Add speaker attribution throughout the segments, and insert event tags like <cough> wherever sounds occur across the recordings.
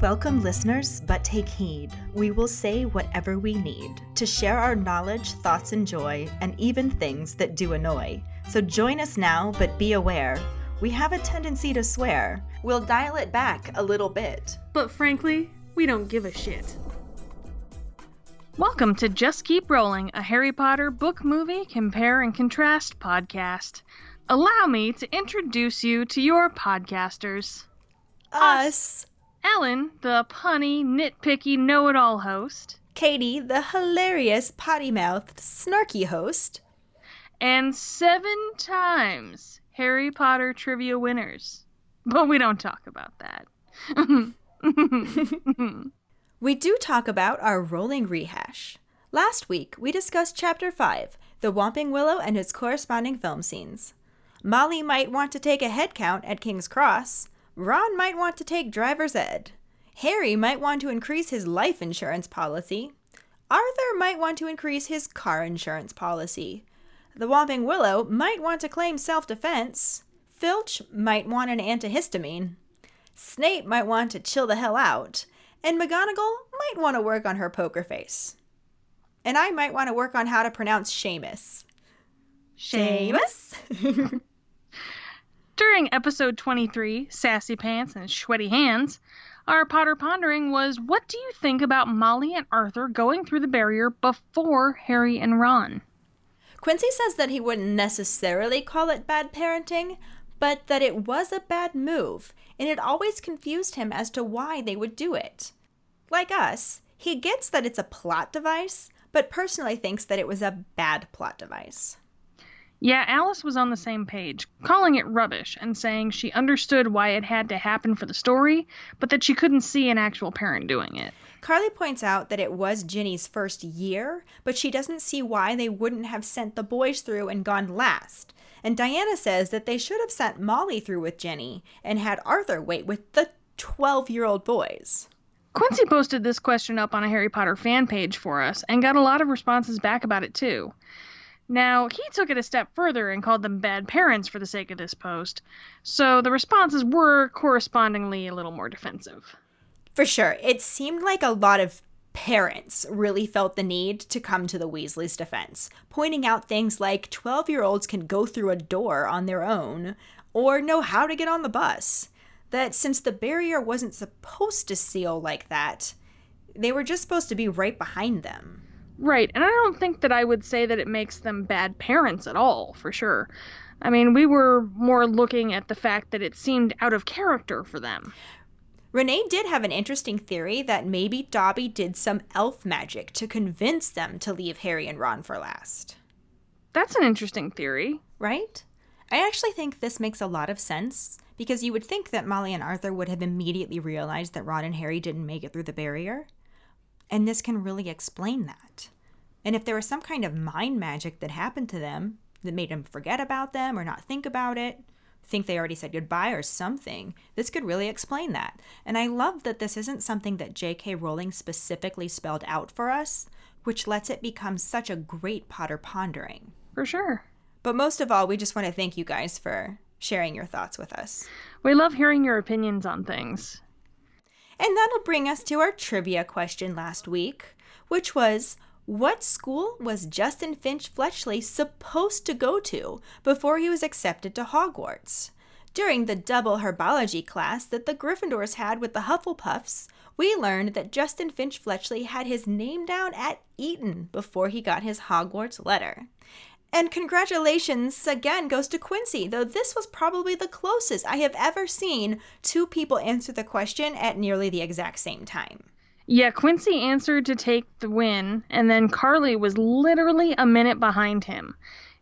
Speaker 1: Welcome, listeners, but take heed. We will say whatever we need to share our knowledge, thoughts, and joy, and even things that do annoy. So join us now, but be aware. We have a tendency to swear. We'll dial it back a little bit.
Speaker 2: But frankly, we don't give a shit. Welcome to Just Keep Rolling, a Harry Potter book movie compare and contrast podcast. Allow me to introduce you to your podcasters.
Speaker 1: Us.
Speaker 2: Ellen, the punny, nitpicky, know it all host,
Speaker 1: Katie, the hilarious, potty mouthed, snarky host.
Speaker 2: and seven times Harry Potter trivia winners. But we don't talk about that. <laughs>
Speaker 1: We do talk about our rolling rehash. Last week, we discussed Chapter 5, The Whomping Willow and its corresponding film scenes. Molly might want to take a head count at King's Cross. Ron might want to take driver's ed. Harry might want to increase his life insurance policy. Arthur might want to increase his car insurance policy. The Whomping Willow might want to claim self defense. Filch might want an antihistamine. Snape might want to chill the hell out. And McGonagall might want to work on her poker face. And I might want to work on how to pronounce Seamus. Seamus? <laughs>
Speaker 2: During episode 23, Sassy Pants and Sweaty Hands, our Potter Pondering was what do you think about Molly and Arthur going through the barrier before Harry and Ron?
Speaker 1: Quincy says that he wouldn't necessarily call it bad parenting, but that it was a bad move, and it always confused him as to why they would do it. Like us, he gets that it's a plot device, but personally thinks that it was a bad plot device.
Speaker 2: Yeah, Alice was on the same page, calling it rubbish and saying she understood why it had to happen for the story, but that she couldn't see an actual parent doing it.
Speaker 1: Carly points out that it was Ginny's first year, but she doesn't see why they wouldn't have sent the boys through and gone last. And Diana says that they should have sent Molly through with Ginny and had Arthur wait with the 12 year old boys.
Speaker 2: Quincy posted this question up on a Harry Potter fan page for us and got a lot of responses back about it too. Now, he took it a step further and called them bad parents for the sake of this post, so the responses were correspondingly a little more defensive.
Speaker 1: For sure, it seemed like a lot of parents really felt the need to come to the Weasleys' defense, pointing out things like 12 year olds can go through a door on their own or know how to get on the bus. That since the barrier wasn't supposed to seal like that, they were just supposed to be right behind them.
Speaker 2: Right, and I don't think that I would say that it makes them bad parents at all, for sure. I mean, we were more looking at the fact that it seemed out of character for them.
Speaker 1: Renee did have an interesting theory that maybe Dobby did some elf magic to convince them to leave Harry and Ron for last.
Speaker 2: That's an interesting theory.
Speaker 1: Right? I actually think this makes a lot of sense because you would think that Molly and Arthur would have immediately realized that Ron and Harry didn't make it through the barrier. And this can really explain that. And if there was some kind of mind magic that happened to them that made them forget about them or not think about it, think they already said goodbye or something, this could really explain that. And I love that this isn't something that J.K. Rowling specifically spelled out for us, which lets it become such a great Potter pondering.
Speaker 2: For sure.
Speaker 1: But most of all, we just want to thank you guys for sharing your thoughts with us.
Speaker 2: We love hearing your opinions on things.
Speaker 1: And that'll bring us to our trivia question last week, which was what school was Justin Finch Fletchley supposed to go to before he was accepted to Hogwarts? During the double herbology class that the Gryffindors had with the Hufflepuffs, we learned that Justin Finch Fletchley had his name down at Eton before he got his Hogwarts letter. And congratulations again goes to Quincy, though this was probably the closest I have ever seen two people answer the question at nearly the exact same time.
Speaker 2: Yeah, Quincy answered to take the win, and then Carly was literally a minute behind him.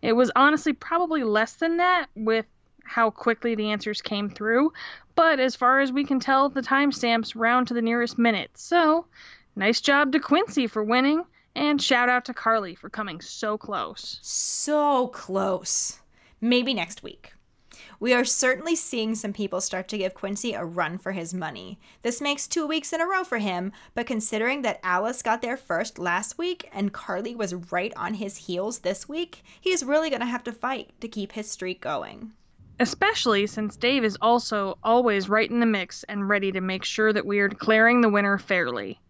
Speaker 2: It was honestly probably less than that with how quickly the answers came through, but as far as we can tell, the timestamps round to the nearest minute. So, nice job to Quincy for winning, and shout out to Carly for coming so close.
Speaker 1: So close. Maybe next week. We are certainly seeing some people start to give Quincy a run for his money. This makes two weeks in a row for him, but considering that Alice got there first last week and Carly was right on his heels this week, he's really going to have to fight to keep his streak going.
Speaker 2: especially since Dave is also always right in the mix and ready to make sure that we are declaring the winner fairly.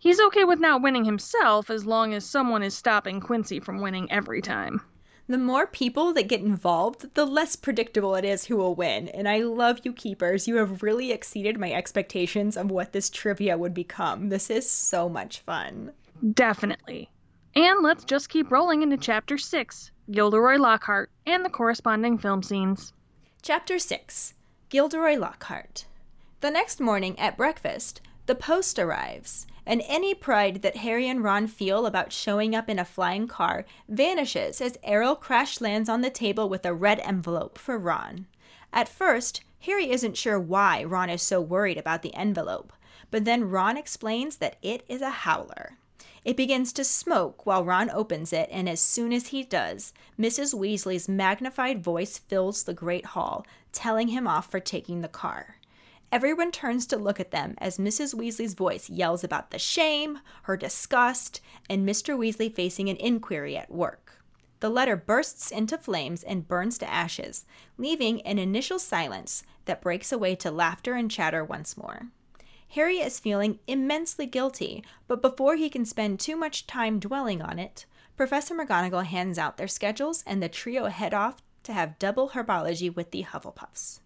Speaker 2: He's okay with not winning himself as long as someone is stopping Quincy from winning every time.
Speaker 1: The more people that get involved, the less predictable it is who will win. And I love you, keepers. You have really exceeded my expectations of what this trivia would become. This is so much fun.
Speaker 2: Definitely. And let's just keep rolling into Chapter 6 Gilderoy Lockhart and the corresponding film scenes.
Speaker 1: Chapter 6 Gilderoy Lockhart. The next morning at breakfast, the post arrives, and any pride that Harry and Ron feel about showing up in a flying car vanishes as Errol crash lands on the table with a red envelope for Ron. At first, Harry isn't sure why Ron is so worried about the envelope, but then Ron explains that it is a howler. It begins to smoke while Ron opens it, and as soon as he does, Mrs. Weasley's magnified voice fills the great hall, telling him off for taking the car. Everyone turns to look at them as Mrs. Weasley's voice yells about the shame, her disgust, and Mr. Weasley facing an inquiry at work. The letter bursts into flames and burns to ashes, leaving an initial silence that breaks away to laughter and chatter once more. Harry is feeling immensely guilty, but before he can spend too much time dwelling on it, Professor McGonagall hands out their schedules and the trio head off to have double herbology with the Hufflepuffs.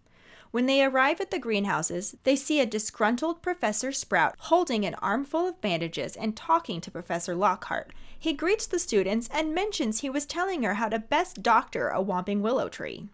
Speaker 1: When they arrive at the greenhouses, they see a disgruntled Professor Sprout holding an armful of bandages and talking to Professor Lockhart. He greets the students and mentions he was telling her how to best doctor a Whomping Willow tree.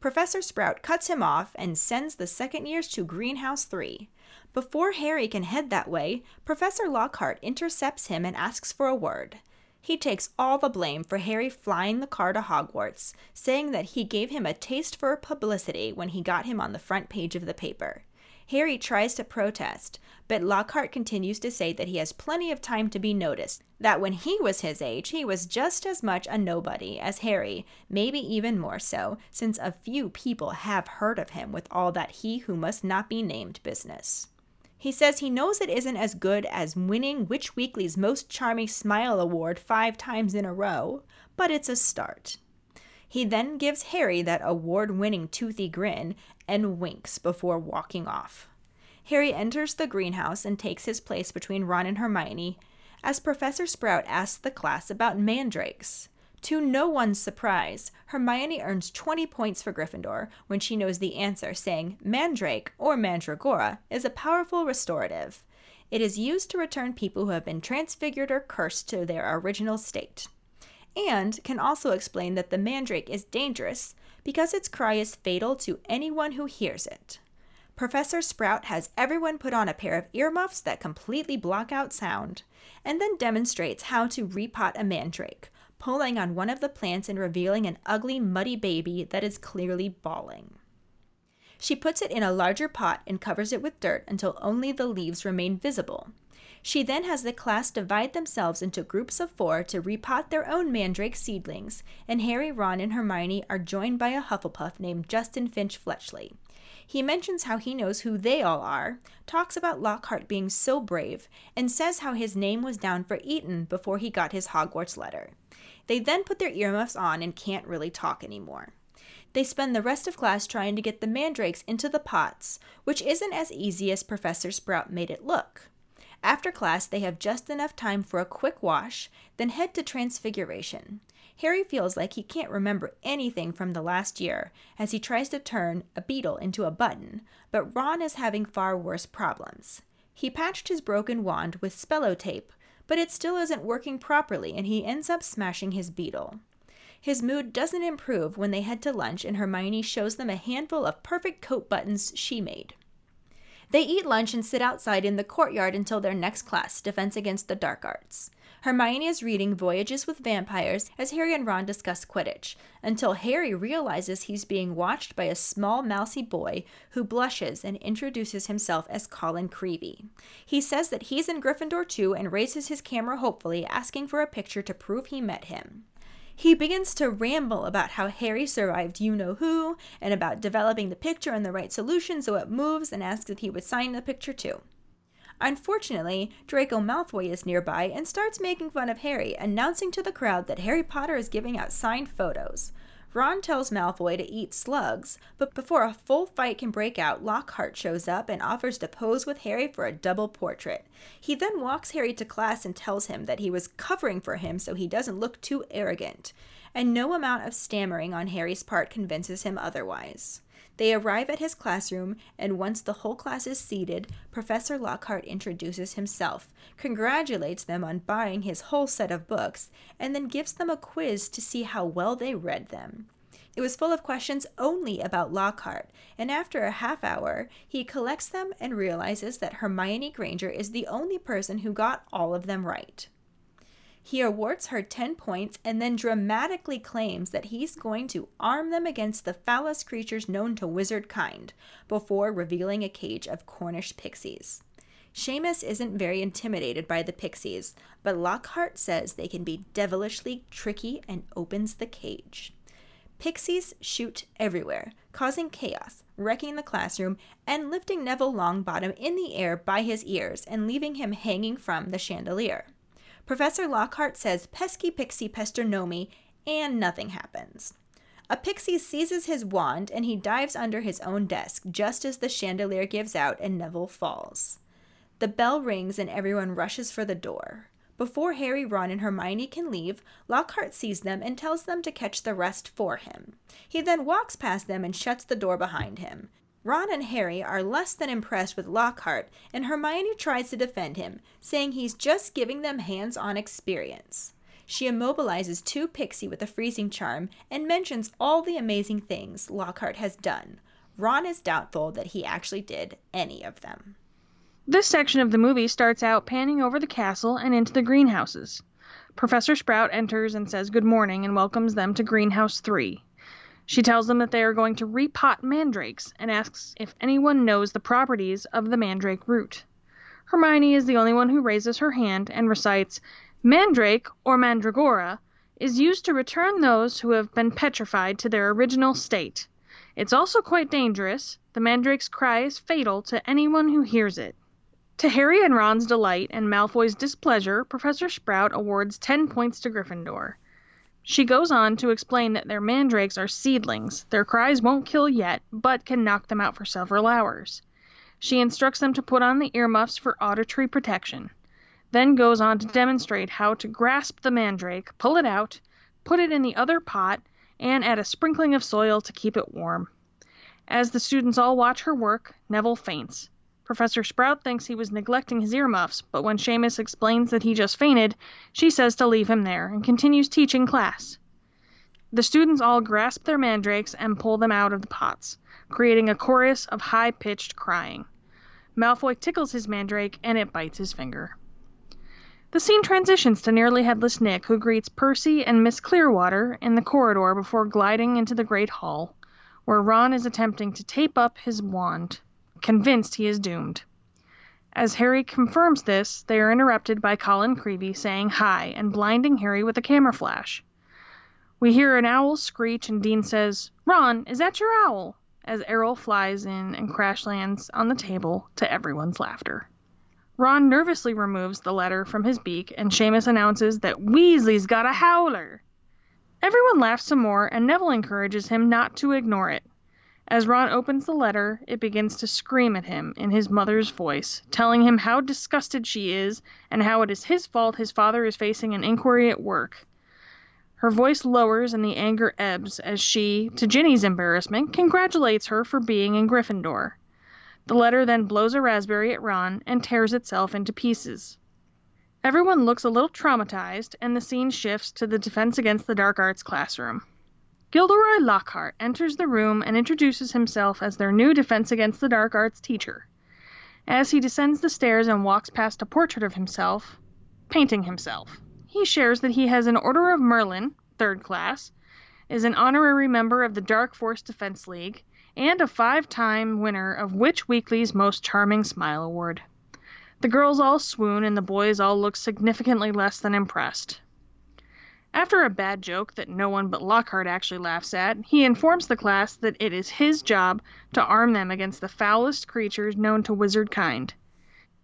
Speaker 1: Professor Sprout cuts him off and sends the second years to Greenhouse 3. Before Harry can head that way, Professor Lockhart intercepts him and asks for a word. He takes all the blame for Harry flying the car to Hogwarts, saying that he gave him a taste for publicity when he got him on the front page of the paper. Harry tries to protest, but Lockhart continues to say that he has plenty of time to be noticed, that when he was his age, he was just as much a nobody as Harry, maybe even more so, since a few people have heard of him with all that he who must not be named business. He says he knows it isn't as good as winning Witch Weekly's Most Charming Smile Award five times in a row, but it's a start. He then gives Harry that award winning toothy grin and winks before walking off. Harry enters the greenhouse and takes his place between Ron and Hermione as Professor Sprout asks the class about mandrakes. To no one's surprise, Hermione earns 20 points for Gryffindor when she knows the answer, saying Mandrake, or Mandragora, is a powerful restorative. It is used to return people who have been transfigured or cursed to their original state. And can also explain that the Mandrake is dangerous because its cry is fatal to anyone who hears it. Professor Sprout has everyone put on a pair of earmuffs that completely block out sound, and then demonstrates how to repot a mandrake, pulling on one of the plants and revealing an ugly, muddy baby that is clearly bawling. She puts it in a larger pot and covers it with dirt until only the leaves remain visible. She then has the class divide themselves into groups of four to repot their own mandrake seedlings, and Harry, Ron, and Hermione are joined by a Hufflepuff named Justin Finch Fletchley. He mentions how he knows who they all are, talks about Lockhart being so brave, and says how his name was down for Eton before he got his Hogwarts letter. They then put their earmuffs on and can't really talk anymore. They spend the rest of class trying to get the mandrakes into the pots, which isn't as easy as Professor Sprout made it look. After class, they have just enough time for a quick wash, then head to Transfiguration. Harry feels like he can't remember anything from the last year as he tries to turn a beetle into a button, but Ron is having far worse problems. He patched his broken wand with spellotape, but it still isn't working properly and he ends up smashing his beetle. His mood doesn't improve when they head to lunch and Hermione shows them a handful of perfect coat buttons she made. They eat lunch and sit outside in the courtyard until their next class, Defense Against the Dark Arts. Hermione is reading Voyages with Vampires as Harry and Ron discuss Quidditch, until Harry realizes he's being watched by a small mousy boy who blushes and introduces himself as Colin Creevey. He says that he's in Gryffindor too and raises his camera hopefully, asking for a picture to prove he met him. He begins to ramble about how Harry survived you know who and about developing the picture and the right solution so it moves and asks if he would sign the picture too. Unfortunately, Draco Malfoy is nearby and starts making fun of Harry, announcing to the crowd that Harry Potter is giving out signed photos. Ron tells Malfoy to eat slugs, but before a full fight can break out, Lockhart shows up and offers to pose with Harry for a double portrait. He then walks Harry to class and tells him that he was covering for him so he doesn't look too arrogant, and no amount of stammering on Harry's part convinces him otherwise. They arrive at his classroom, and once the whole class is seated, Professor Lockhart introduces himself, congratulates them on buying his whole set of books, and then gives them a quiz to see how well they read them. It was full of questions only about Lockhart, and after a half hour, he collects them and realizes that Hermione Granger is the only person who got all of them right. He awards her 10 points and then dramatically claims that he's going to arm them against the foulest creatures known to wizard kind before revealing a cage of Cornish pixies. Seamus isn't very intimidated by the pixies, but Lockhart says they can be devilishly tricky and opens the cage. Pixies shoot everywhere, causing chaos, wrecking the classroom, and lifting Neville Longbottom in the air by his ears and leaving him hanging from the chandelier. Professor Lockhart says pesky pixie pesternomi, and nothing happens. A pixie seizes his wand and he dives under his own desk just as the chandelier gives out and Neville falls. The bell rings and everyone rushes for the door. Before Harry, Ron, and Hermione can leave, Lockhart sees them and tells them to catch the rest for him. He then walks past them and shuts the door behind him. Ron and Harry are less than impressed with Lockhart, and Hermione tries to defend him, saying he's just giving them hands on experience. She immobilizes two Pixie with a freezing charm and mentions all the amazing things Lockhart has done. Ron is doubtful that he actually did any of them.
Speaker 2: This section of the movie starts out panning over the castle and into the greenhouses. Professor Sprout enters and says good morning and welcomes them to Greenhouse 3. She tells them that they are going to repot mandrakes and asks if anyone knows the properties of the mandrake root. Hermione is the only one who raises her hand and recites, Mandrake, or mandragora, is used to return those who have been petrified to their original state. It's also quite dangerous. The mandrake's cry is fatal to anyone who hears it. To Harry and Ron's delight and Malfoy's displeasure, Professor Sprout awards 10 points to Gryffindor. She goes on to explain that their mandrakes are seedlings. Their cries won't kill yet, but can knock them out for several hours. She instructs them to put on the earmuffs for auditory protection, then goes on to demonstrate how to grasp the mandrake, pull it out, put it in the other pot, and add a sprinkling of soil to keep it warm. As the students all watch her work, Neville faints. Professor Sprout thinks he was neglecting his earmuffs, but when Seamus explains that he just fainted, she says to leave him there and continues teaching class. The students all grasp their mandrakes and pull them out of the pots, creating a chorus of high pitched crying. Malfoy tickles his mandrake and it bites his finger. The scene transitions to nearly headless Nick, who greets Percy and Miss Clearwater in the corridor before gliding into the Great Hall, where Ron is attempting to tape up his wand convinced he is doomed. As Harry confirms this, they are interrupted by Colin Creevey saying hi and blinding Harry with a camera flash. We hear an owl screech and Dean says, Ron, is that your owl? as Errol flies in and crash lands on the table to everyone's laughter. Ron nervously removes the letter from his beak and Seamus announces that Weasley's got a howler. Everyone laughs some more and Neville encourages him not to ignore it. As Ron opens the letter, it begins to scream at him in his mother's voice, telling him how disgusted she is and how it is his fault his father is facing an inquiry at work. Her voice lowers and the anger ebbs as she, to Ginny's embarrassment, congratulates her for being in Gryffindor. The letter then blows a raspberry at Ron and tears itself into pieces. Everyone looks a little traumatized, and the scene shifts to the Defense Against the Dark Arts classroom. Gilderoy Lockhart enters the room and introduces himself as their new Defense Against the Dark Arts teacher. As he descends the stairs and walks past a portrait of himself, painting himself, he shares that he has an Order of Merlin, third class, is an honorary member of the Dark Force Defense League, and a five time winner of Witch Weekly's Most Charming Smile Award. The girls all swoon and the boys all look significantly less than impressed. After a bad joke that no one but Lockhart actually laughs at, he informs the class that it is his job to arm them against the foulest creatures known to wizard kind.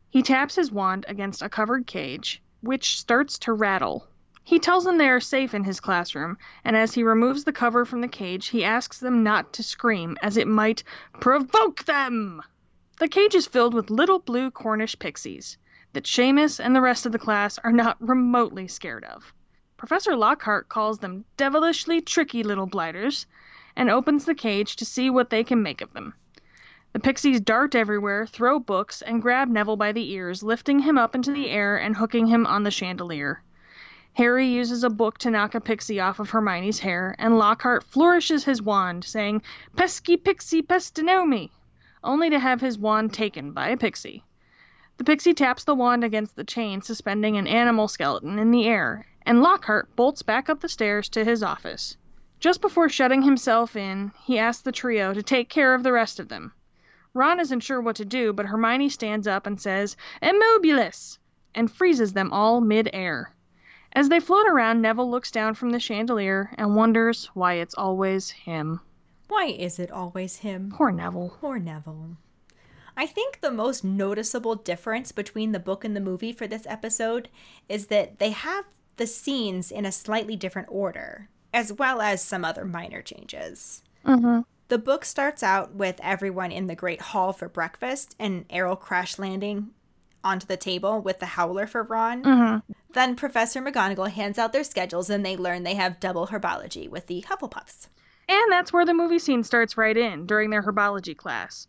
Speaker 2: He taps his wand against a covered cage, which starts to rattle. He tells them they are safe in his classroom, and as he removes the cover from the cage, he asks them not to scream, as it might provoke them. The cage is filled with little blue Cornish pixies that Seamus and the rest of the class are not remotely scared of. Professor Lockhart calls them devilishly tricky little blighters and opens the cage to see what they can make of them. The pixies dart everywhere, throw books, and grab Neville by the ears, lifting him up into the air and hooking him on the chandelier. Harry uses a book to knock a pixie off of Hermione's hair, and Lockhart flourishes his wand, saying, Pesky pixie pesternomi, only to have his wand taken by a pixie. The pixie taps the wand against the chain suspending an animal skeleton in the air, and Lockhart bolts back up the stairs to his office. Just before shutting himself in, he asks the trio to take care of the rest of them. Ron isn't sure what to do, but Hermione stands up and says, Immobulus! and freezes them all mid-air. As they float around, Neville looks down from the chandelier and wonders why it's always him.
Speaker 1: Why is it always him?
Speaker 2: Poor Neville.
Speaker 1: Poor Neville. I think the most noticeable difference between the book and the movie for this episode is that they have the scenes in a slightly different order, as well as some other minor changes.
Speaker 2: Mm-hmm.
Speaker 1: The book starts out with everyone in the Great Hall for breakfast and Errol crash landing onto the table with the howler for Ron.
Speaker 2: Mm-hmm.
Speaker 1: Then Professor McGonagall hands out their schedules and they learn they have double herbology with the Hufflepuffs.
Speaker 2: And that's where the movie scene starts right in, during their herbology class.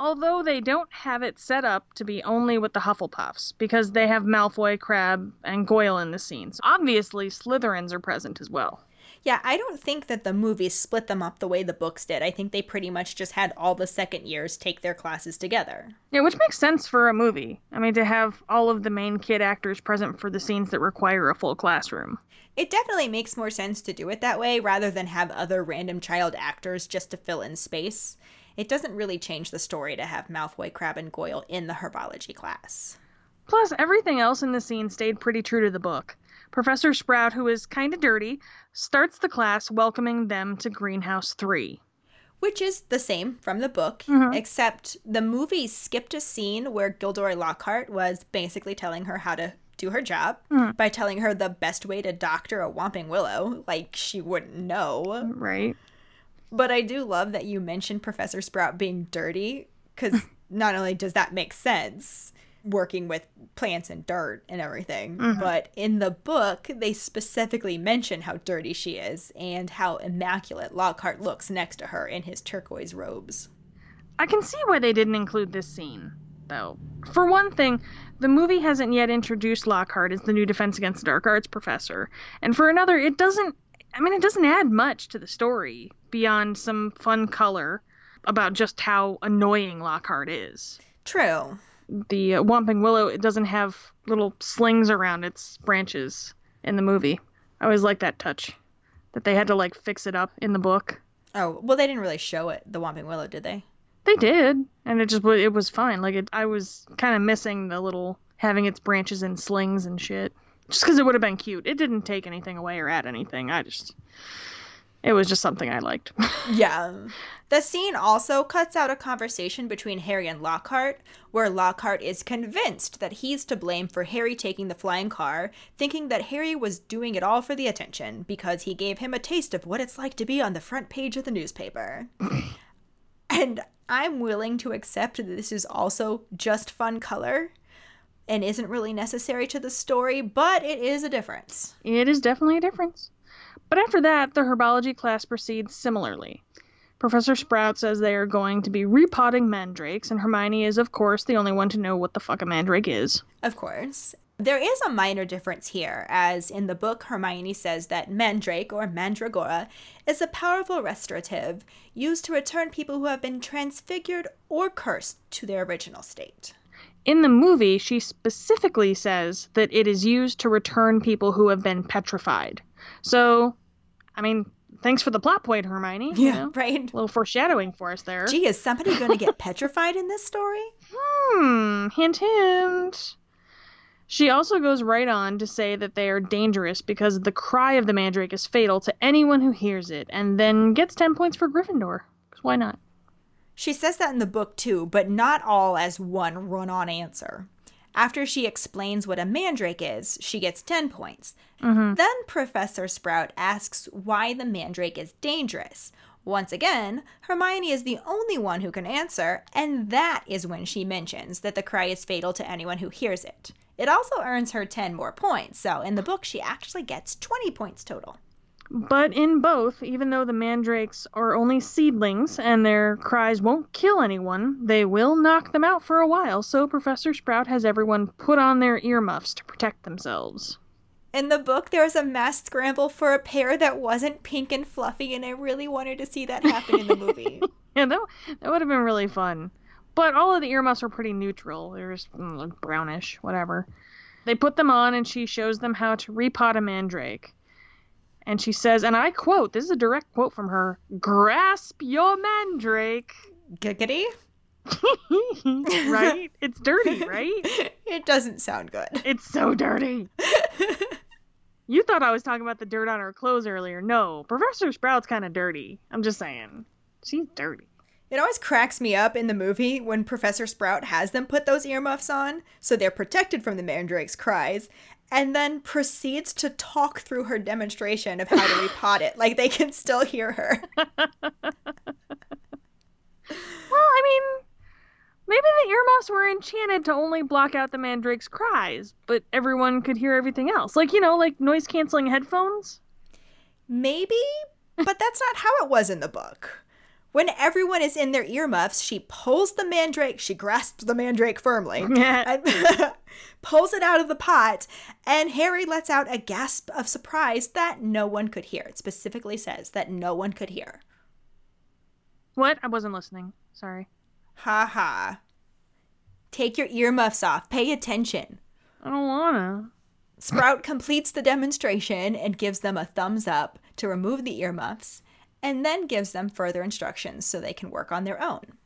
Speaker 2: Although they don't have it set up to be only with the Hufflepuffs, because they have Malfoy, Crabbe, and Goyle in the scenes. Obviously, Slytherins are present as well.
Speaker 1: Yeah, I don't think that the movies split them up the way the books did. I think they pretty much just had all the second years take their classes together.
Speaker 2: Yeah, which makes sense for a movie. I mean, to have all of the main kid actors present for the scenes that require a full classroom.
Speaker 1: It definitely makes more sense to do it that way rather than have other random child actors just to fill in space. It doesn't really change the story to have Malfoy, Crabbe, and Goyle in the herbology class.
Speaker 2: Plus, everything else in the scene stayed pretty true to the book. Professor Sprout, who is kind of dirty, starts the class welcoming them to Greenhouse 3.
Speaker 1: Which is the same from the book,
Speaker 2: Mhm.
Speaker 1: except the movie skipped a scene where Gilderoy Lockhart was basically telling her how to do her job
Speaker 2: Mhm.
Speaker 1: by telling her the best way to doctor a Whomping Willow, like she wouldn't know.
Speaker 2: Right?
Speaker 1: But I do love that you mentioned Professor Sprout being dirty, because not only does that make sense, working with plants and dirt and everything,
Speaker 2: Mhm.
Speaker 1: but in the book, they specifically mention how dirty she is and how immaculate Lockhart looks next to her in his turquoise robes.
Speaker 2: I can see why they didn't include this scene, though. For one thing, the movie hasn't yet introduced Lockhart as the new Defense Against Dark Arts professor. And for another, it doesn't, I mean, it doesn't add much to the story beyond some fun color about just how annoying Lockhart is.
Speaker 1: True.
Speaker 2: The uh, Whomping Willow, it doesn't have little slings around its branches in the movie. I always like that touch. That they had to, like, fix it up in the book.
Speaker 1: Oh, well, they didn't really show it, the Whomping Willow, did they?
Speaker 2: They did, and it just it was fine. Like it, I was kind of missing the little having its branches in slings and shit. Just because it would have been cute. It didn't take anything away or add anything. I just, it was just something I liked. <laughs>
Speaker 1: Yeah. The scene also cuts out a conversation between Harry and Lockhart, where Lockhart is convinced that he's to blame for Harry taking the flying car, thinking that Harry was doing it all for the attention because he gave him a taste of what it's like to be on the front page of the newspaper. <laughs> and I'm willing to accept that this is also just fun color and isn't really necessary to the story, but it is a difference.
Speaker 2: it is definitely a difference. But after that, the herbology class proceeds similarly. Professor Sprout says they are going to be repotting mandrakes, and Hermione is, of course, the only one to know what the fuck a mandrake is.
Speaker 1: Of course. There is a minor difference here, as in the book, Hermione says that Mandrake, or Mandragora, is a powerful restorative used to return people who have been transfigured or cursed to their original state.
Speaker 2: In the movie, she specifically says that it is used to return people who have been petrified. So, I mean, thanks for the plot point, Hermione. you know?
Speaker 1: right?
Speaker 2: A little foreshadowing for us there.
Speaker 1: Gee, is somebody going to get <laughs> petrified in this story?
Speaker 2: Hmm, hint, hint. She also goes right on to say that they are dangerous because the cry of the mandrake is fatal to anyone who hears it, and then gets 10 points for Gryffindor. 'Cause why not?
Speaker 1: She says that in the book too, but not all as one run on answer. After she explains what a mandrake is, she gets 10 points.
Speaker 2: Mm-hmm.
Speaker 1: Then Professor Sprout asks why the mandrake is dangerous. Once again, Hermione is the only one who can answer, and that is when she mentions that the cry is fatal to anyone who hears it. It also earns her 10 more points, so in the book, she actually gets 20 points total.
Speaker 2: But in both, even though the mandrakes are only seedlings and their cries won't kill anyone, they will knock them out for a while, so Professor Sprout has everyone put on their earmuffs to protect themselves.
Speaker 1: In the book, there was a mass scramble for a pair that wasn't pink and fluffy, and I really wanted to see that happen in the movie. <laughs>
Speaker 2: Yeah, that, that would have been really fun. But all of the earmuffs are pretty neutral. They're just mm, brownish, whatever. They put them on, and she shows them how to repot a mandrake. And she says, and I quote, this is a direct quote from her grasp your mandrake.
Speaker 1: Giggity? <laughs> <laughs>
Speaker 2: right? It's dirty, right? <laughs>
Speaker 1: It doesn't sound good.
Speaker 2: It's so dirty. You thought I was talking about the dirt on her clothes earlier. No, Professor Sprout's kind of dirty. I'm just saying. She's dirty.
Speaker 1: It always cracks me up in the movie when Professor Sprout has them put those earmuffs on so they're protected from the mandrake's cries, and then proceeds to talk through her demonstration of how to repot <sighs> it. Like they can still hear her. <laughs>
Speaker 2: Well, I mean, maybe the earmuffs were enchanted to only block out the mandrake's cries, but everyone could hear everything else. Like, you know, like noise canceling headphones.
Speaker 1: Maybe, but that's not how it was in the book. When everyone is in their earmuffs, she pulls the mandrake, she grasps the mandrake firmly, <laughs> and <laughs> pulls it out of the pot, and Harry lets out a gasp of surprise that no one could hear. It specifically says that no one could hear.
Speaker 2: What? I wasn't listening. Sorry.
Speaker 1: Ha ha. Take your earmuffs off. Pay attention.
Speaker 2: I don't wanna.
Speaker 1: Sprout completes the demonstration and gives them a thumbs up to remove the earmuffs, and then gives them further instructions so they can work on their own.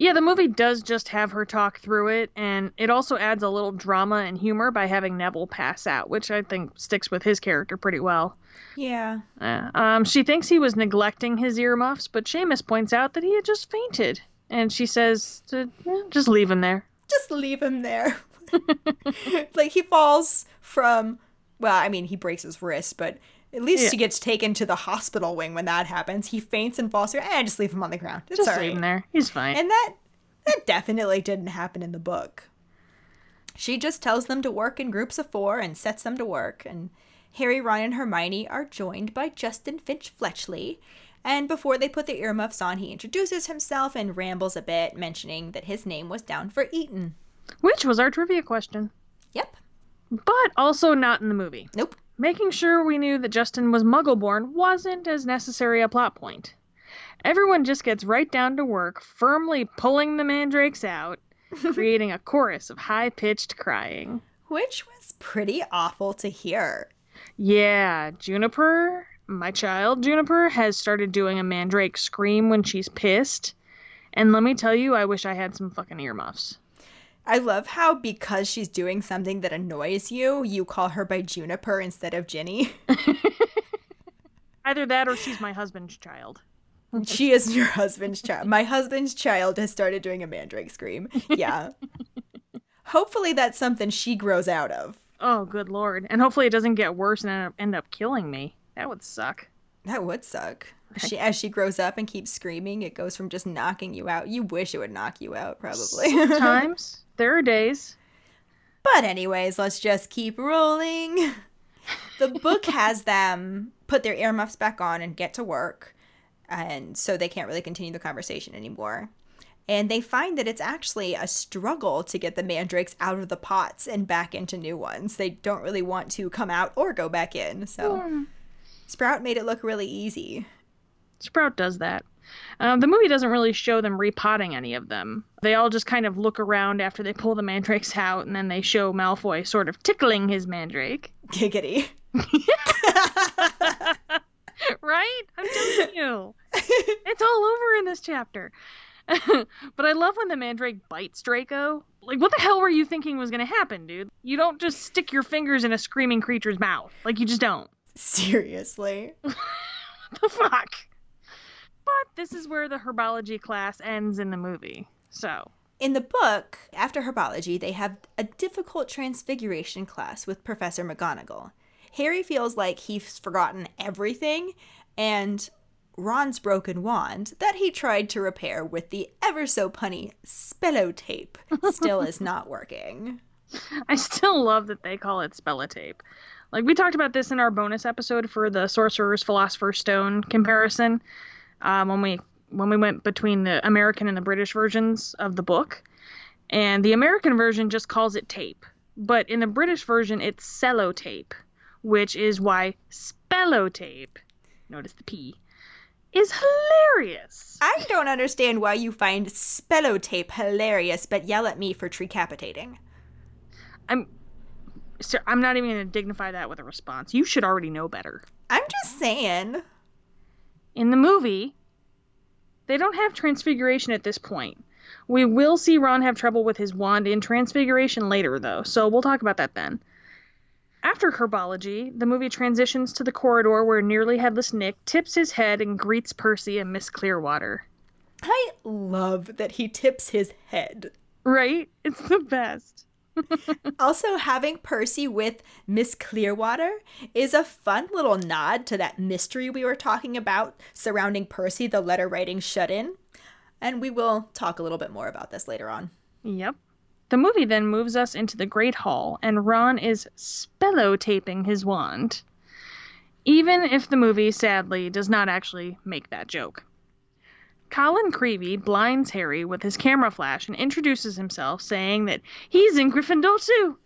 Speaker 2: Yeah, the movie does just have her talk through it, and it also adds a little drama and humor by having Neville pass out, which I think sticks with his character pretty well.
Speaker 1: Yeah.
Speaker 2: Uh, um, she thinks he was neglecting his earmuffs, but Seamus points out that he had just fainted, and she says to eh, just leave him there.
Speaker 1: Just leave him there. <laughs> <laughs> like he falls from, well, I mean, he breaks his wrist, but at least
Speaker 2: Yeah.
Speaker 1: he gets taken to the hospital wing when that happens. He faints and falls through. Eh, just leave him on the ground. It's
Speaker 2: Just
Speaker 1: all
Speaker 2: leave him there. He's fine.
Speaker 1: And that that definitely didn't happen in the book. She just tells them to work in groups of four and sets them to work. And Harry, Ron, and Hermione are joined by Justin Finch Fletchley. And before they put the earmuffs on, he introduces himself and rambles a bit, mentioning that his name was down for Eton.
Speaker 2: Which was our trivia question.
Speaker 1: Yep.
Speaker 2: But also not in the movie.
Speaker 1: Nope.
Speaker 2: Making sure we knew that Justin was Muggleborn wasn't as necessary a plot point. Everyone just gets right down to work, firmly pulling the mandrakes out, <laughs> creating a chorus of high pitched crying.
Speaker 1: Which was pretty awful to hear.
Speaker 2: Yeah, Juniper, my child Juniper, has started doing a mandrake scream when she's pissed. And let me tell you, I wish I had some fucking earmuffs.
Speaker 1: I love how because she's doing something that annoys you, you call her by Juniper instead of Ginny. <laughs>
Speaker 2: Either that or she's my husband's child.
Speaker 1: She is your husband's child. My husband's child has started doing a mandrake scream. Yeah. <laughs> Hopefully that's something she grows out of.
Speaker 2: Oh, good lord. And hopefully it doesn't get worse and end up, end up killing me. That would suck.
Speaker 1: That would suck. She as she grows up and keeps screaming, it goes from just knocking you out. You wish it would knock you out, probably.
Speaker 2: Times. <laughs> there are days.
Speaker 1: But anyways, let's just keep rolling. The book <laughs> has them put their earmuffs back on and get to work, and so they can't really continue the conversation anymore. And they find that it's actually a struggle to get the mandrakes out of the pots and back into new ones. They don't really want to come out or go back in. So hmm. Sprout made it look really easy.
Speaker 2: Sprout does that. Um, the movie doesn't really show them repotting any of them. They all just kind of look around after they pull the mandrakes out, and then they show Malfoy sort of tickling his mandrake.
Speaker 1: Giggity. <laughs>
Speaker 2: right? I'm telling you. it's all over in this chapter. <laughs> but I love when the mandrake bites Draco. Like, what the hell were you thinking was going to happen, dude? You don't just stick your fingers in a screaming creature's mouth. Like, you just don't.
Speaker 1: Seriously. <laughs>
Speaker 2: the fuck? But this is where the herbology class ends in the movie. So,
Speaker 1: In the book, after herbology, they have a difficult transfiguration class with Professor McGonagall. Harry feels like he's forgotten everything, and Ron's broken wand that he tried to repair with the ever so punny spellotape still is <laughs> not working.
Speaker 2: I still love that they call it spellotape. Like we talked about this in our bonus episode for the Sorcerer's Philosopher's Stone comparison, um, when we when we went between the American and the British versions of the book. And the American version just calls it tape, but in the British version it's Sellotape, which is why spellotape, notice the P, is hilarious.
Speaker 1: I don't understand why you find spellotape hilarious, but yell at me for tricapitating.
Speaker 2: I'm sir, I'm not even going to dignify that with a response. You should already know better.
Speaker 1: I'm just saying.
Speaker 2: In the movie, they don't have transfiguration at this point. We will see Ron have trouble with his wand in transfiguration later, though, so we'll talk about that then. After herbology, the movie transitions to the corridor where nearly headless Nick tips his head and greets Percy and Miss Clearwater.
Speaker 1: I love that he tips his head.
Speaker 2: Right? It's the best.
Speaker 1: Also, having Percy with Miss Clearwater is a fun little nod to that mystery we were talking about surrounding Percy, the letter writing shut in. And we will talk a little bit more about this later on.
Speaker 2: Yep. The movie then moves us into the Great Hall, and Ron is spellotaping his wand. Even if the movie, sadly, does not actually make that joke. Colin Creevey blinds Harry with his camera flash and introduces himself, saying that he's in Gryffindor too.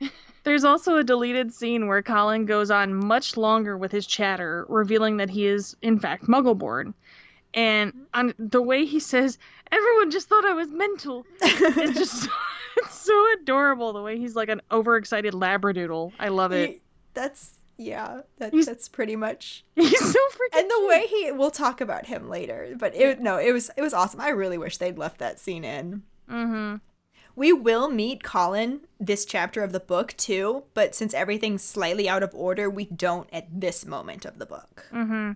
Speaker 2: <laughs> There's also a deleted scene where Colin goes on much longer with his chatter, revealing that he is, in fact, Muggleborn. And on the way he says, "Everyone just thought I was mental," <laughs> it's just <laughs> it's so adorable. The way he's like an overexcited labradoodle. I love it. He,
Speaker 1: that's yeah, that, that's pretty much. <laughs>
Speaker 2: He's so freaking.
Speaker 1: And the cute. way he, we'll talk about him later, but it no, it was it was awesome. I really wish they'd left that scene in.
Speaker 2: Mm-hmm.
Speaker 1: We will meet Colin this chapter of the book too, but since everything's slightly out of order, we don't at this moment of the book.
Speaker 2: Mm-hmm.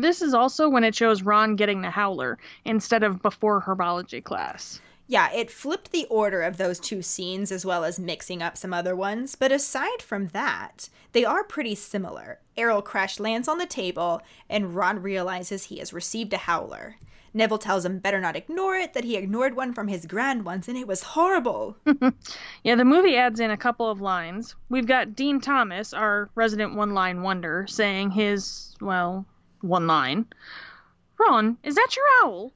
Speaker 2: This is also when it shows Ron getting the Howler instead of before herbology class.
Speaker 1: Yeah, it flipped the order of those two scenes as well as mixing up some other ones, but aside from that, they are pretty similar. Errol crash lands on the table, and Ron realizes he has received a howler. Neville tells him better not ignore it, that he ignored one from his grand ones, and it was horrible. <laughs>
Speaker 2: yeah, the movie adds in a couple of lines. We've got Dean Thomas, our resident one line wonder, saying his, well, one line Ron, is that your owl?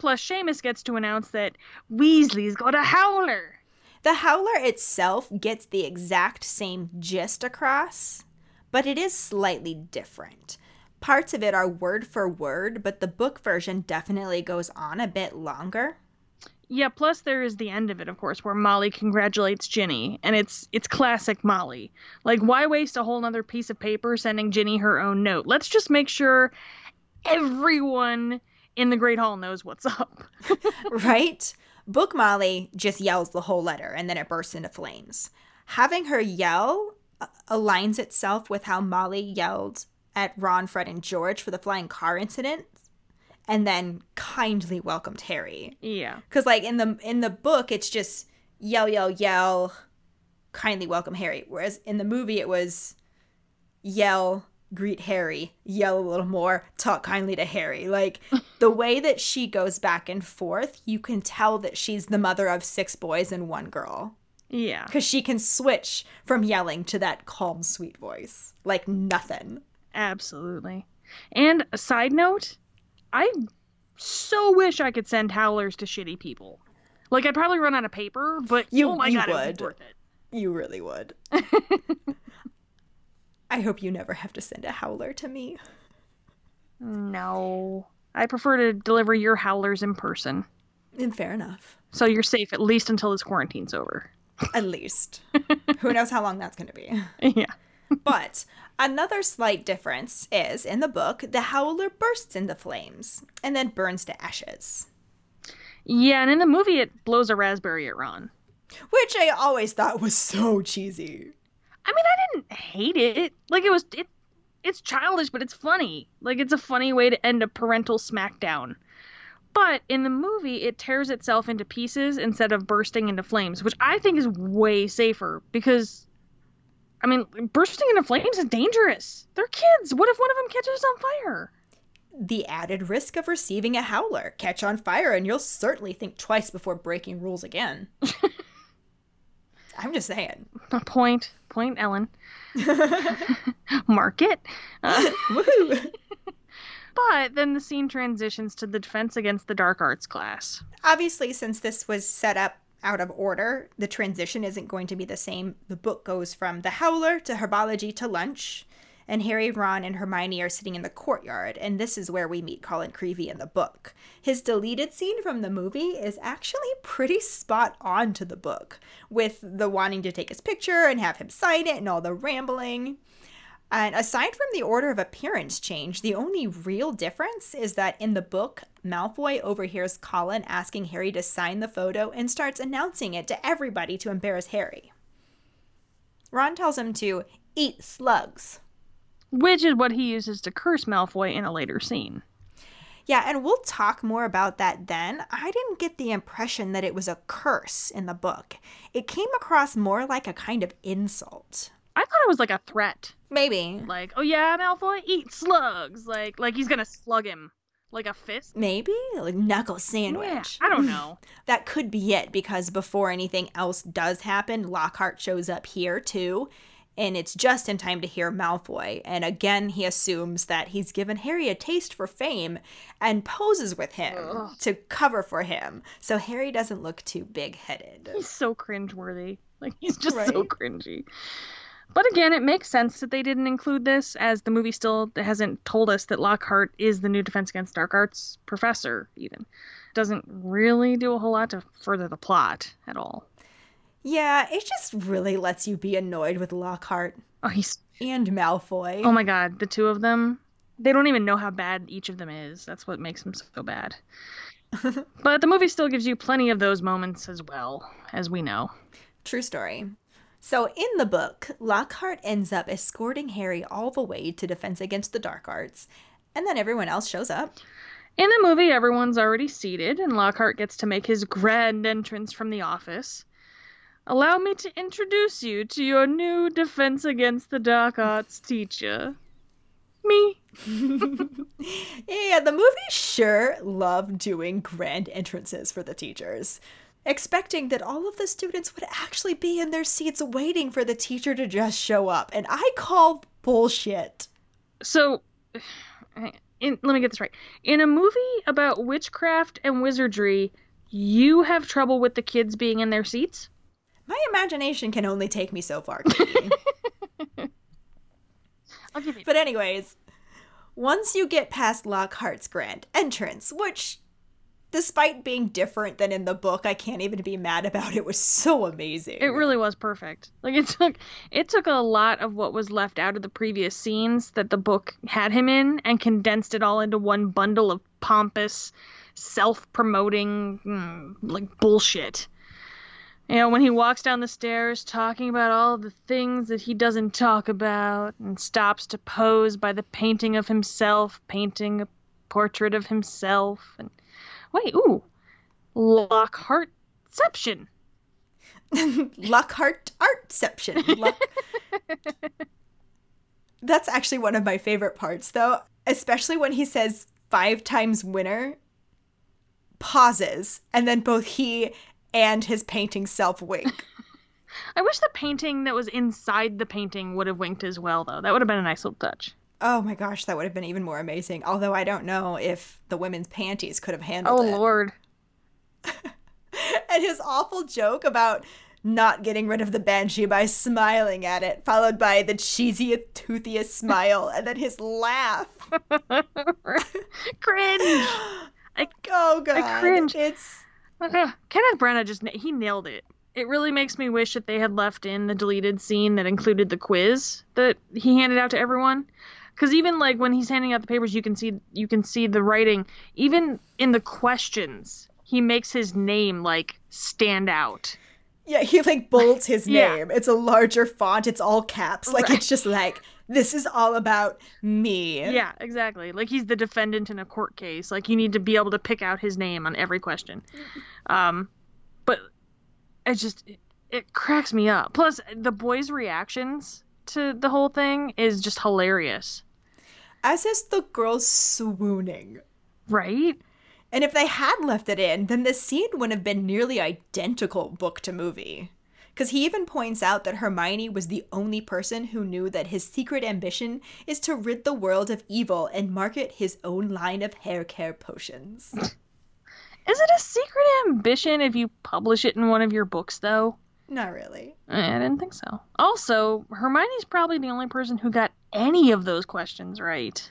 Speaker 2: Plus, Seamus gets to announce that Weasley's got a howler.
Speaker 1: The howler itself gets the exact same gist across, but it is slightly different. Parts of it are word for word, but the book version definitely goes on a bit longer.
Speaker 2: Yeah, plus there is the end of it, of course, where Molly congratulates Ginny, and it's it's classic Molly. Like, why waste a whole other piece of paper sending Ginny her own note? Let's just make sure everyone in the Great Hall knows what's up. <laughs>
Speaker 1: right? Book Molly just yells the whole letter and then it bursts into flames. Having her yell uh, aligns itself with how Molly yelled at Ron, Fred, and George for the flying car incident and then kindly welcomed Harry.
Speaker 2: Yeah.
Speaker 1: Cuz like in the in the book it's just yell yell yell kindly welcome Harry whereas in the movie it was yell greet Harry, yell a little more, talk kindly to Harry. Like the <laughs> way that she goes back and forth, you can tell that she's the mother of six boys and one girl.
Speaker 2: Yeah.
Speaker 1: Because she can switch from yelling to that calm, sweet voice like nothing.
Speaker 2: Absolutely. And a side note, I so wish I could send howlers to shitty people. Like I'd probably run out of paper, but you, oh my you god, would. it worth it.
Speaker 1: You really would. <laughs> I hope you never have to send a howler to me.
Speaker 2: No. I prefer to deliver your howlers in person.
Speaker 1: And fair enough.
Speaker 2: So you're safe at least until this quarantine's over.
Speaker 1: At least. Who knows how long that's going to be. <laughs>
Speaker 2: Yeah.
Speaker 1: but another slight difference is in the book, the howler bursts into flames and then burns to ashes.
Speaker 2: Yeah, and in the movie, it blows a raspberry at Ron.
Speaker 1: Which I always thought was so cheesy.
Speaker 2: I mean, I didn't hate it. Like it was it it's childish, but it's funny. Like it's a funny way to end a parental smackdown. But in the movie, it tears itself into pieces instead of bursting into flames, which I think is way safer because, I mean, bursting into flames is dangerous. They're kids. What if one of them catches on fire?
Speaker 1: The added risk of receiving a howler. Catch on fire, and you'll certainly think twice before breaking rules again. <laughs> I'm just saying. <laughs>
Speaker 2: Point, point, Ellen. Mark it. Uh,
Speaker 1: Woohoo! <laughs>
Speaker 2: but then the scene transitions to the Defense Against the Dark Arts class.
Speaker 1: Obviously, since this was set up out of order, the transition isn't going to be the same. The book goes from the Howler to Herbology to lunch, and Harry, Ron, and Hermione are sitting in the courtyard, and this is where we meet Colin Creevey in the book. His deleted scene from the movie is actually pretty spot on to the book, with the wanting to take his picture and have him sign it and all the rambling. And aside from the order of appearance change, the only real difference is that in the book, Malfoy overhears Colin asking Harry to sign the photo and starts announcing it to everybody to embarrass Harry. Ron tells him to eat slugs.
Speaker 2: Which is what he uses to curse Malfoy in a later scene.
Speaker 1: Yeah, and we'll talk more about that then. I didn't get the impression that it was a curse in the book. It came across more like a kind of insult.
Speaker 2: I thought it was like a threat.
Speaker 1: Maybe.
Speaker 2: Like, oh yeah, Malfoy, eat slugs. Like, like he's gonna slug him, like a fist.
Speaker 1: Maybe? Like knuckle sandwich.
Speaker 2: Yeah, I don't know. <laughs>
Speaker 1: that could be it because before anything else does happen, Lockhart shows up here too. And it's just in time to hear Malfoy. And again, he assumes that he's given Harry a taste for fame and poses with him
Speaker 2: Ugh.
Speaker 1: to cover for him. So Harry doesn't look too big headed.
Speaker 2: He's so cringeworthy. Like he's just so
Speaker 1: Right.
Speaker 2: cringy. But again, it makes sense that they didn't include this, as the movie still hasn't told us that Lockhart is the new Defense Against Dark Arts professor. Even doesn't really do a whole lot to further the plot at all.
Speaker 1: Yeah, it just really lets you be annoyed with Lockhart
Speaker 2: Oh, he's
Speaker 1: and Malfoy.
Speaker 2: oh my god, the two of them. They don't even know how bad each of them is. That's what makes them so bad. <laughs> but the movie still gives you plenty of those moments as well, as we know.
Speaker 1: True story. So in the book, Lockhart ends up escorting Harry all the way to Defense Against the Dark Arts, and then everyone else shows up.
Speaker 2: In the movie, everyone's already seated, and Lockhart gets to make his grand entrance from the office. Allow me to introduce you to your new Defense Against the Dark Arts teacher. Me. <laughs>
Speaker 1: Yeah, the movie sure loved doing grand entrances for the teachers, expecting that all of the students would actually be in their seats waiting for the teacher to just show up. And I call bullshit.
Speaker 2: So, in, let me get this right. In a movie about witchcraft and wizardry, you have trouble with the kids being in their seats?
Speaker 1: My imagination can only take me so far. <laughs> Katie.
Speaker 2: I'll give you.
Speaker 1: But anyways, once you get past Lockhart's grand entrance, which despite being different than in the book, I can't even be mad about. It was so amazing.
Speaker 2: It really was perfect. Like it took it took a lot of what was left out of the previous scenes that the book had him in and condensed it all into one bundle of pompous, self-promoting mm, like bullshit. You know, when he walks down the stairs talking about all the things that he doesn't talk about and stops to pose by the painting of himself, painting a portrait of himself and wait, ooh, Lockhartception. <laughs>
Speaker 1: Lockhart Artception. Lock- <laughs> That's actually one of my favorite parts, though, especially when he says five times winner, pauses, and then both he and his painting self wink. <laughs>
Speaker 2: I wish the painting that was inside the painting would have winked as well, though. That would have been a nice little touch.
Speaker 1: oh my gosh, that would have been even more amazing. Although I don't know if the women's panties could have handled
Speaker 2: Oh,
Speaker 1: it.
Speaker 2: Lord. <laughs>
Speaker 1: and his awful joke about not getting rid of the banshee by smiling at it, followed by the cheesiest, toothiest smile, and then his laugh. <laughs>
Speaker 2: Cringe. <gasps>
Speaker 1: I, Oh god, I
Speaker 2: cringe.
Speaker 1: It's.
Speaker 2: Kenneth Branagh just he nailed it. It really makes me wish that they had left in the deleted scene that included the quiz that he handed out to everyone. Because even like when he's handing out the papers, you can see you can see the writing. Even in the questions, he makes his name like stand out.
Speaker 1: Yeah, he like bolds his <laughs>
Speaker 2: Yeah.
Speaker 1: name. It's a larger font. It's all caps. Like it's just like this is all about me.
Speaker 2: Yeah, exactly. Like he's the defendant in a court case. Like you need to be able to pick out his name on every question. Um, but it just it, it cracks me up. Plus, the boys' reactions to the whole thing is just hilarious,
Speaker 1: As is the girls swooning.
Speaker 2: right?
Speaker 1: And if they had left it in, then the scene would have been nearly identical book to movie. Because he even points out that Hermione was the only person who knew that his secret ambition is to rid the world of evil and market his own line of hair care potions.
Speaker 2: Is it a secret ambition if you publish it in one of your books, though?
Speaker 1: Not really.
Speaker 2: Eh, I didn't think so. Also, Hermione's probably the only person who got any of those questions right.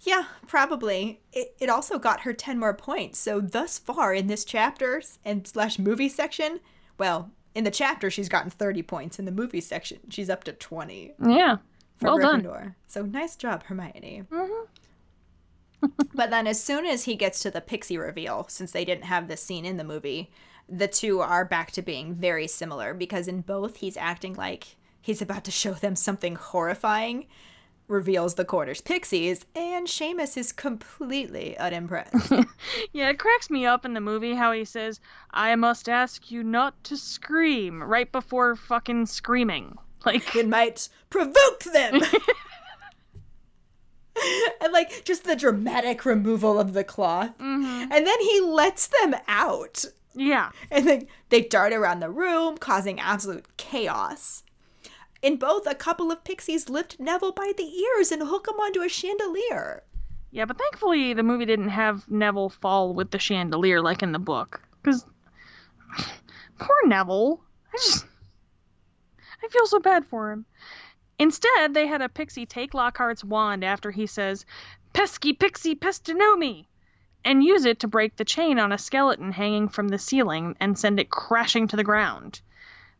Speaker 1: Yeah, probably. It, it also got her 10 more points. So, thus far in this chapter and slash movie section, well, in the chapter, she's gotten 30 points. In the movie section, she's up to 20
Speaker 2: Yeah.
Speaker 1: for
Speaker 2: well done.
Speaker 1: So, nice job, Hermione.
Speaker 2: Mhm. <laughs>
Speaker 1: but then, as soon as he gets to the pixie reveal, since they didn't have this scene in the movie, the two are back to being very similar because in both, he's acting like he's about to show them something horrifying, reveals the quarter's pixies, and Seamus is completely unimpressed. <laughs>
Speaker 2: Yeah, it cracks me up in the movie how he says, I must ask you not to scream right before fucking screaming. <laughs> Like,
Speaker 1: it might provoke them. <laughs> and like just the dramatic removal of the cloth.
Speaker 2: mhm.
Speaker 1: And then he lets them out.
Speaker 2: yeah.
Speaker 1: And then they dart around the room, causing absolute chaos. In both, a couple of pixies lift Neville by the ears and hook him onto a chandelier.
Speaker 2: Yeah, but thankfully the movie didn't have Neville fall with the chandelier like in the book. Because, <sighs> poor Neville. I just. I feel so bad for him. Instead, they had a pixie take Lockhart's wand after he says, Pesky pixie pesternomi! And use it to break the chain on a skeleton hanging from the ceiling and send it crashing to the ground.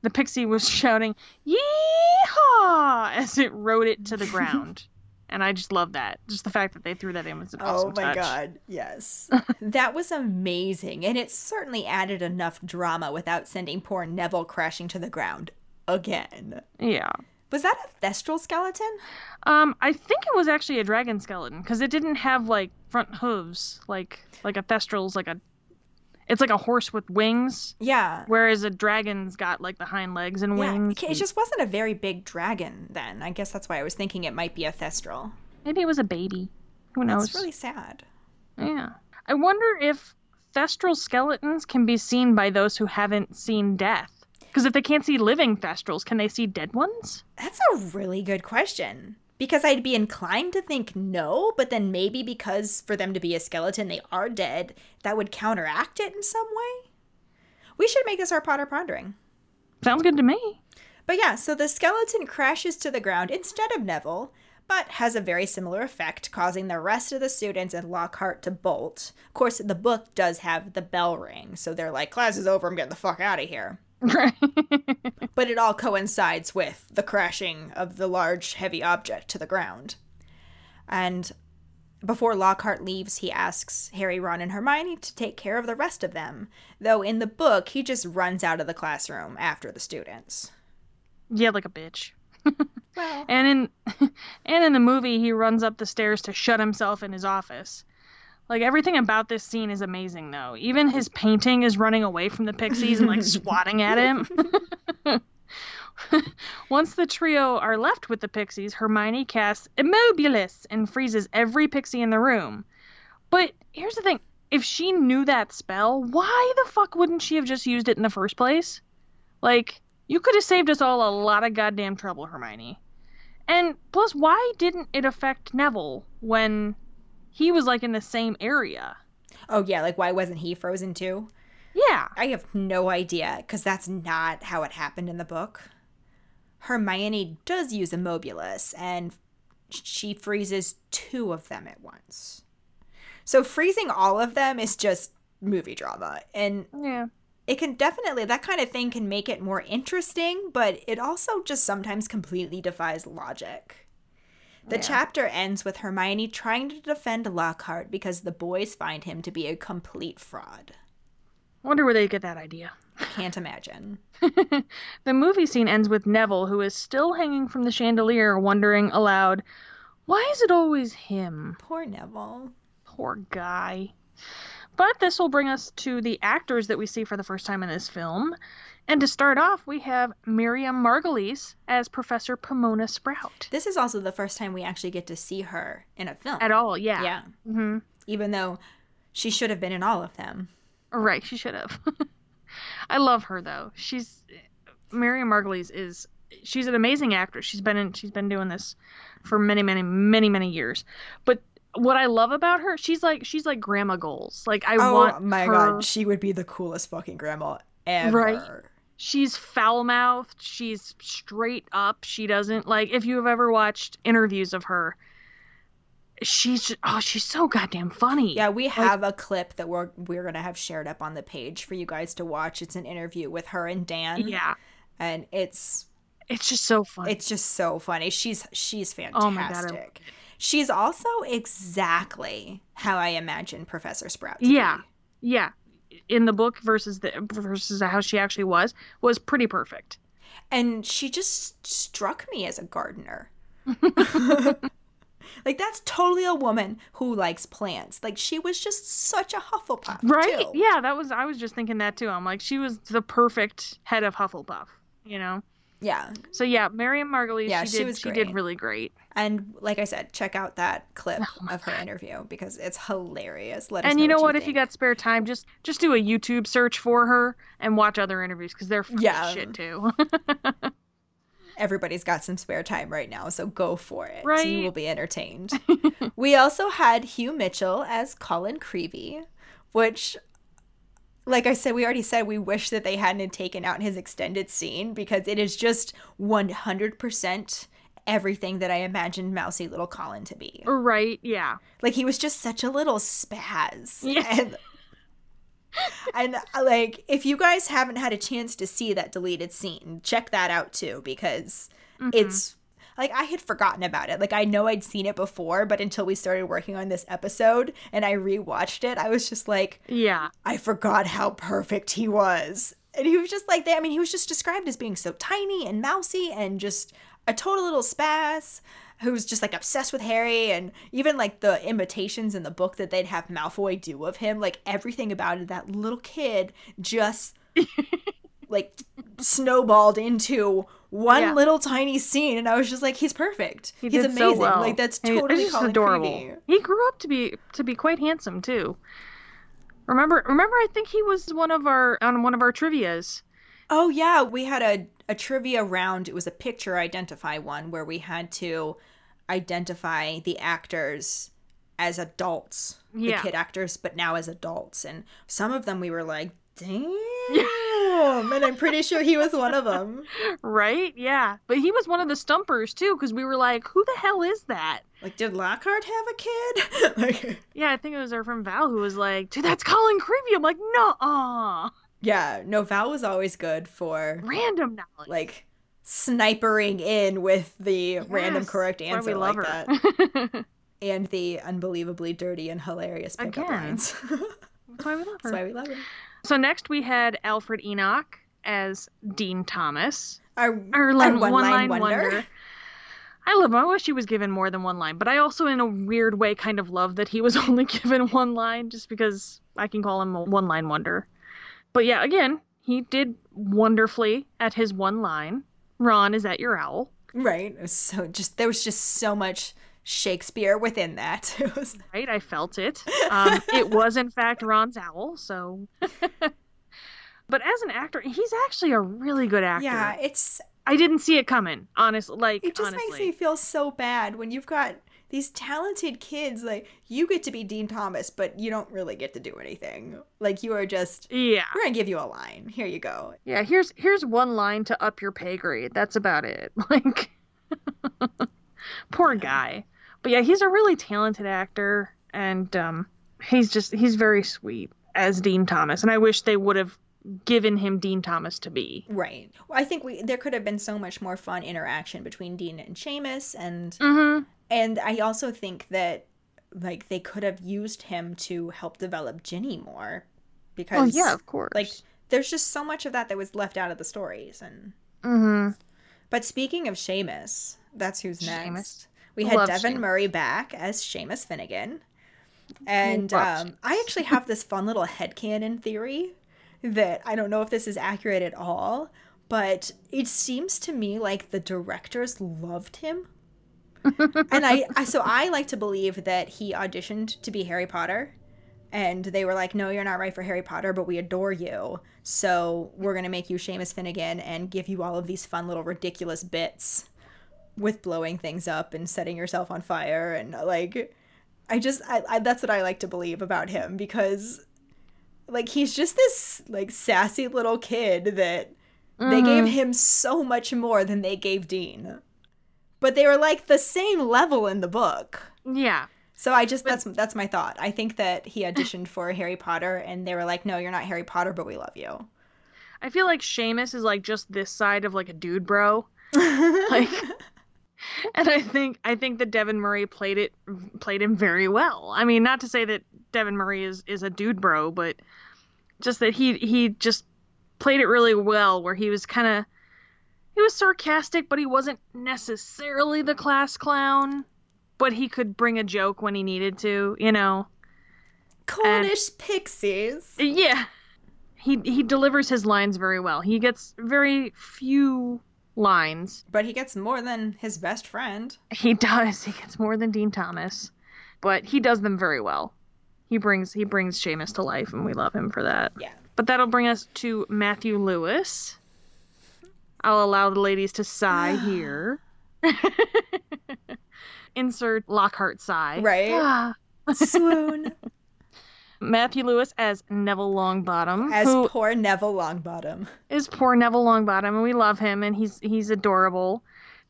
Speaker 2: The pixie was <laughs> shouting, Yeehaw! as it rode it to the ground. <laughs> and I just love that. Just the fact that they threw that in was an awesome
Speaker 1: oh my
Speaker 2: touch.
Speaker 1: god, yes. <laughs> that was amazing, and it certainly added enough drama without sending poor Neville crashing to the ground again.
Speaker 2: Yeah.
Speaker 1: Was that a Thestral skeleton?
Speaker 2: Um, I think it was actually a dragon skeleton because it didn't have like front hooves like like a thestral's like a. It's like a horse with wings,
Speaker 1: Yeah.
Speaker 2: whereas a dragon's got like the hind legs and
Speaker 1: Yeah,
Speaker 2: wings.
Speaker 1: it just wasn't a very big dragon then. I guess that's why I was thinking it might be a Thestral.
Speaker 2: Maybe it was a baby. Who knows?
Speaker 1: That's really sad.
Speaker 2: Yeah. I wonder if thestral skeletons can be seen by those who haven't seen death. Because if they can't see living thestrals, can they see dead ones?
Speaker 1: That's a really good question. Because I'd be inclined to think no, but then maybe because for them to be a skeleton, they are dead, that would counteract it in some way. We should make this our Potter Pondering.
Speaker 2: Sounds good to me.
Speaker 1: But yeah, so the skeleton crashes to the ground instead of Neville, but has a very similar effect, causing the rest of the students and Lockhart to bolt. Of course, the book does have the bell ring, so they're like, class is over, I'm getting the fuck out of here. <laughs>
Speaker 2: Right.
Speaker 1: But it all coincides with the crashing of the large, heavy object to the ground. And before Lockhart leaves, he asks Harry, Ron, and Hermione to take care of the rest of them, though in the book, he just runs out of the classroom after the students.
Speaker 2: yeah, like a bitch.
Speaker 1: Well, <laughs>
Speaker 2: And in <laughs> and in the movie, he runs up the stairs to shut himself in his office. Like everything about this scene is amazing, though. Even his painting is running away from the pixies and like <laughs> swatting at him. <laughs> Once the trio are left with the pixies, Hermione casts Immobulus and freezes every pixie in the room. But here's the thing: if she knew that spell, why the fuck wouldn't she have just used it in the first place? Like, you could have saved us all a lot of goddamn trouble, Hermione. And plus, why didn't it affect Neville when he was like in the same area?
Speaker 1: oh yeah, like why wasn't he frozen too?
Speaker 2: Yeah.
Speaker 1: I have no idea, because that's not how it happened in the book. Hermione does use Immobulus and she freezes two of them at once. So freezing all of them is just movie drama. And
Speaker 2: Yeah.
Speaker 1: it can definitely, that kind of thing can make it more interesting, but it also just sometimes completely defies logic. The
Speaker 2: Yeah.
Speaker 1: chapter ends with Hermione trying to defend Lockhart because the boys find him to be a complete fraud.
Speaker 2: Wonder where they get that idea.
Speaker 1: Can't imagine. <laughs>
Speaker 2: the movie scene ends with Neville, who is still hanging from the chandelier, wondering aloud, Why is it always him?
Speaker 1: Poor Neville.
Speaker 2: Poor guy. But this will bring us to the actors that we see for the first time in this film. And to start off, we have Miriam Margolyes as Professor Pomona Sprout.
Speaker 1: This is also the first time we actually get to see her in a film.
Speaker 2: At all, yeah.
Speaker 1: Yeah.
Speaker 2: hmm
Speaker 1: Even though she should have been in all of them.
Speaker 2: Right, she should have. <laughs> I love her though. She's Miriam Margolyes is she's an amazing actress. She's been in she's been doing this for many, many, many, many years. But what I love about her, she's like she's like grandma goals. Like I
Speaker 1: oh
Speaker 2: want
Speaker 1: my
Speaker 2: her,
Speaker 1: god, she would be the coolest fucking grandma ever.
Speaker 2: Right. She's foul mouthed, she's straight up. She doesn't like if you have ever watched interviews of her, she's just, oh, she's so goddamn funny.
Speaker 1: Yeah, we have a clip that we're we're gonna have shared up on the page for you guys to watch. It's an interview with her and Dan.
Speaker 2: Yeah.
Speaker 1: And it's
Speaker 2: It's just so funny.
Speaker 1: it's just so funny. She's she's fantastic.
Speaker 2: Oh my God,
Speaker 1: She's also exactly how I imagine Professor Sprout. To
Speaker 2: Yeah.
Speaker 1: Be.
Speaker 2: yeah. In the book versus the versus how she actually was was pretty perfect.
Speaker 1: And she just struck me as a gardener. <laughs> like that's totally a woman who likes plants. Like she was just such a Hufflepuff.
Speaker 2: Right?
Speaker 1: too.
Speaker 2: Yeah, that was I was just thinking that too. I'm like she was the perfect head of Hufflepuff, you know.
Speaker 1: Yeah.
Speaker 2: So yeah, Miriam Margolyes,
Speaker 1: Yeah,
Speaker 2: she
Speaker 1: she
Speaker 2: did
Speaker 1: was
Speaker 2: she
Speaker 1: great.
Speaker 2: did really great.
Speaker 1: And like I said, check out that clip
Speaker 2: Oh
Speaker 1: of her
Speaker 2: God.
Speaker 1: interview because it's hilarious. Let us
Speaker 2: And you know what?
Speaker 1: you
Speaker 2: If you got spare time, just just do a YouTube search for her and watch other interviews because they're
Speaker 1: Yeah.
Speaker 2: shit too. <laughs>
Speaker 1: everybody's got some spare time right now, so go for it.
Speaker 2: Right.
Speaker 1: You will be entertained. <laughs> we also had Hugh Mitchell as Colin Creevey, which like I said, we already said we wish that they hadn't taken out his extended scene because it is just 100% everything that I imagined mousy little Colin to be.
Speaker 2: right? Yeah.
Speaker 1: Like he was just such a little spaz. <laughs>
Speaker 2: Yeah.
Speaker 1: And, and uh, like if you guys haven't had a chance to see that deleted scene, check that out too because
Speaker 2: Mhm.
Speaker 1: it's like I had forgotten about it. Like I know I'd seen it before, but until we started working on this episode and I rewatched it, I was just like,
Speaker 2: yeah.
Speaker 1: I forgot how perfect he was. And he was just like that. I mean, he was just described as being so tiny and mousy and just a total little spaz who was just like obsessed with Harry. And even like the imitations in the book that they'd have Malfoy do of him, like everything about it, that little kid just <laughs> like snowballed into one
Speaker 2: Yeah.
Speaker 1: little tiny scene. And I was just like, he's perfect.
Speaker 2: He
Speaker 1: he's amazing.
Speaker 2: so well.
Speaker 1: Like that's totally
Speaker 2: just adorable.
Speaker 1: Creevey.
Speaker 2: He grew up to be to be quite handsome too. Remember, remember, I think he was one of our on one of our trivia's.
Speaker 1: Oh yeah, we had a a trivia round. It was a picture identify one where we had to identify the actors as adults,
Speaker 2: Yeah.
Speaker 1: the kid actors, but now as adults. And some of them we were like, damn. and I'm pretty sure he was one of them. <laughs>
Speaker 2: Right? Yeah. But he was one of the stumpers too, because we were like, who the hell is that?
Speaker 1: Like, did Lockhart have a kid? <laughs> like,
Speaker 2: Yeah, I think it was our friend Val who was like, dude, that's Colin Creevey. I'm like, no,
Speaker 1: yeah, no, Val was always good for
Speaker 2: random knowledge.
Speaker 1: like snipering in with the random correct answer like that. <laughs> And the unbelievably dirty and hilarious pickup
Speaker 2: Again.
Speaker 1: lines.
Speaker 2: That's why we love her.
Speaker 1: That's why we love her.
Speaker 2: So next we had Alfred Enoch as Dean Thomas.
Speaker 1: Our,
Speaker 2: Our
Speaker 1: our
Speaker 2: line,
Speaker 1: one, line, wonder.
Speaker 2: I love him. I wish he was given more than one line, but I also, in a weird way, kind of love that he was <laughs> only given one line, just because I can call him a one line wonder. But yeah, again, he did wonderfully at his one line. Ron, is that your owl?
Speaker 1: Right. So just there was just so much Shakespeare within that. <laughs>
Speaker 2: Right, I felt it. Um, it was in fact Ron's owl. So, but as an actor, he's actually a really good actor.
Speaker 1: yeah, it's
Speaker 2: I didn't see it coming. Honestly, like
Speaker 1: it just
Speaker 2: honestly.
Speaker 1: makes me feel so bad when you've got these talented kids like you get to be Dean Thomas, but you don't really get to do anything. Like you are just
Speaker 2: Yeah,
Speaker 1: we're gonna give you a line. Here you go.
Speaker 2: yeah. Here's here's one line to up your pay grade. That's about it. <laughs> Like, <laughs> poor guy. But yeah, he's a really talented actor, and um, he's just he's very sweet as Dean Thomas. And I wish they would have given him Dean Thomas to be.
Speaker 1: Right. Well, I think we there could have been so much more fun interaction between Dean and Seamus and
Speaker 2: Mm-hmm.
Speaker 1: and I also think that like they could have used him to help develop Ginny more because
Speaker 2: Well, yeah, of course.
Speaker 1: like there's just so much of that that was left out of the stories and
Speaker 2: Mm-hmm.
Speaker 1: but speaking of Seamus, that's who's
Speaker 2: Seamus.
Speaker 1: We had
Speaker 2: Love
Speaker 1: Devin
Speaker 2: Seamus.
Speaker 1: Murray back as Seamus Finnigan. And um, I actually have this fun little headcanon theory that I don't know if this is accurate at all, but it seems to me like the directors loved him. and I, I so I like to believe that he auditioned to be Harry Potter and they were like, "No, you're not right for Harry Potter, but we adore you. So we're gonna make you Seamus Finnigan and give you all of these fun little ridiculous bits with blowing things up and setting yourself on fire and uh, like, I just I, I that's what I like to believe about him because, like, he's just this like sassy little kid that they gave mm-hmm. him so much more than they gave Dean, but they were like the same level in the book.
Speaker 2: Yeah.
Speaker 1: So I just that's that's my thought. I think that he auditioned for Harry Potter and they were like, "No, you're not Harry Potter, but we love you."
Speaker 2: I feel like Seamus is like just this side of like a dude bro. <laughs> Like <laughs> and I think I think that Devin Murray played it played him very well. I mean, not to say that Devin Murray is is a dude bro, but just that he he just played it really well where he was kind of he was sarcastic, but he wasn't necessarily the class clown, but he could bring a joke when he needed to, you know.
Speaker 1: Cornish pixies.
Speaker 2: Yeah. He he delivers his lines very well. He gets very few lines.
Speaker 1: But he gets more than his best friend.
Speaker 2: He does. <laughs> He gets more than Dean Thomas, but he does them very well. He brings he brings Seamus to life, and we love him for that.
Speaker 1: Yeah.
Speaker 2: But that'll bring us to Matthew Lewis. I'll allow the ladies to sigh <gasps> here. <laughs> Insert Lockhart sigh.
Speaker 1: Right.
Speaker 2: Ah. <laughs>
Speaker 1: Swoon.
Speaker 2: Matthew Lewis as Neville Longbottom,
Speaker 1: As poor Neville Longbottom.
Speaker 2: is poor Neville Longbottom, and we love him, and he's he's adorable.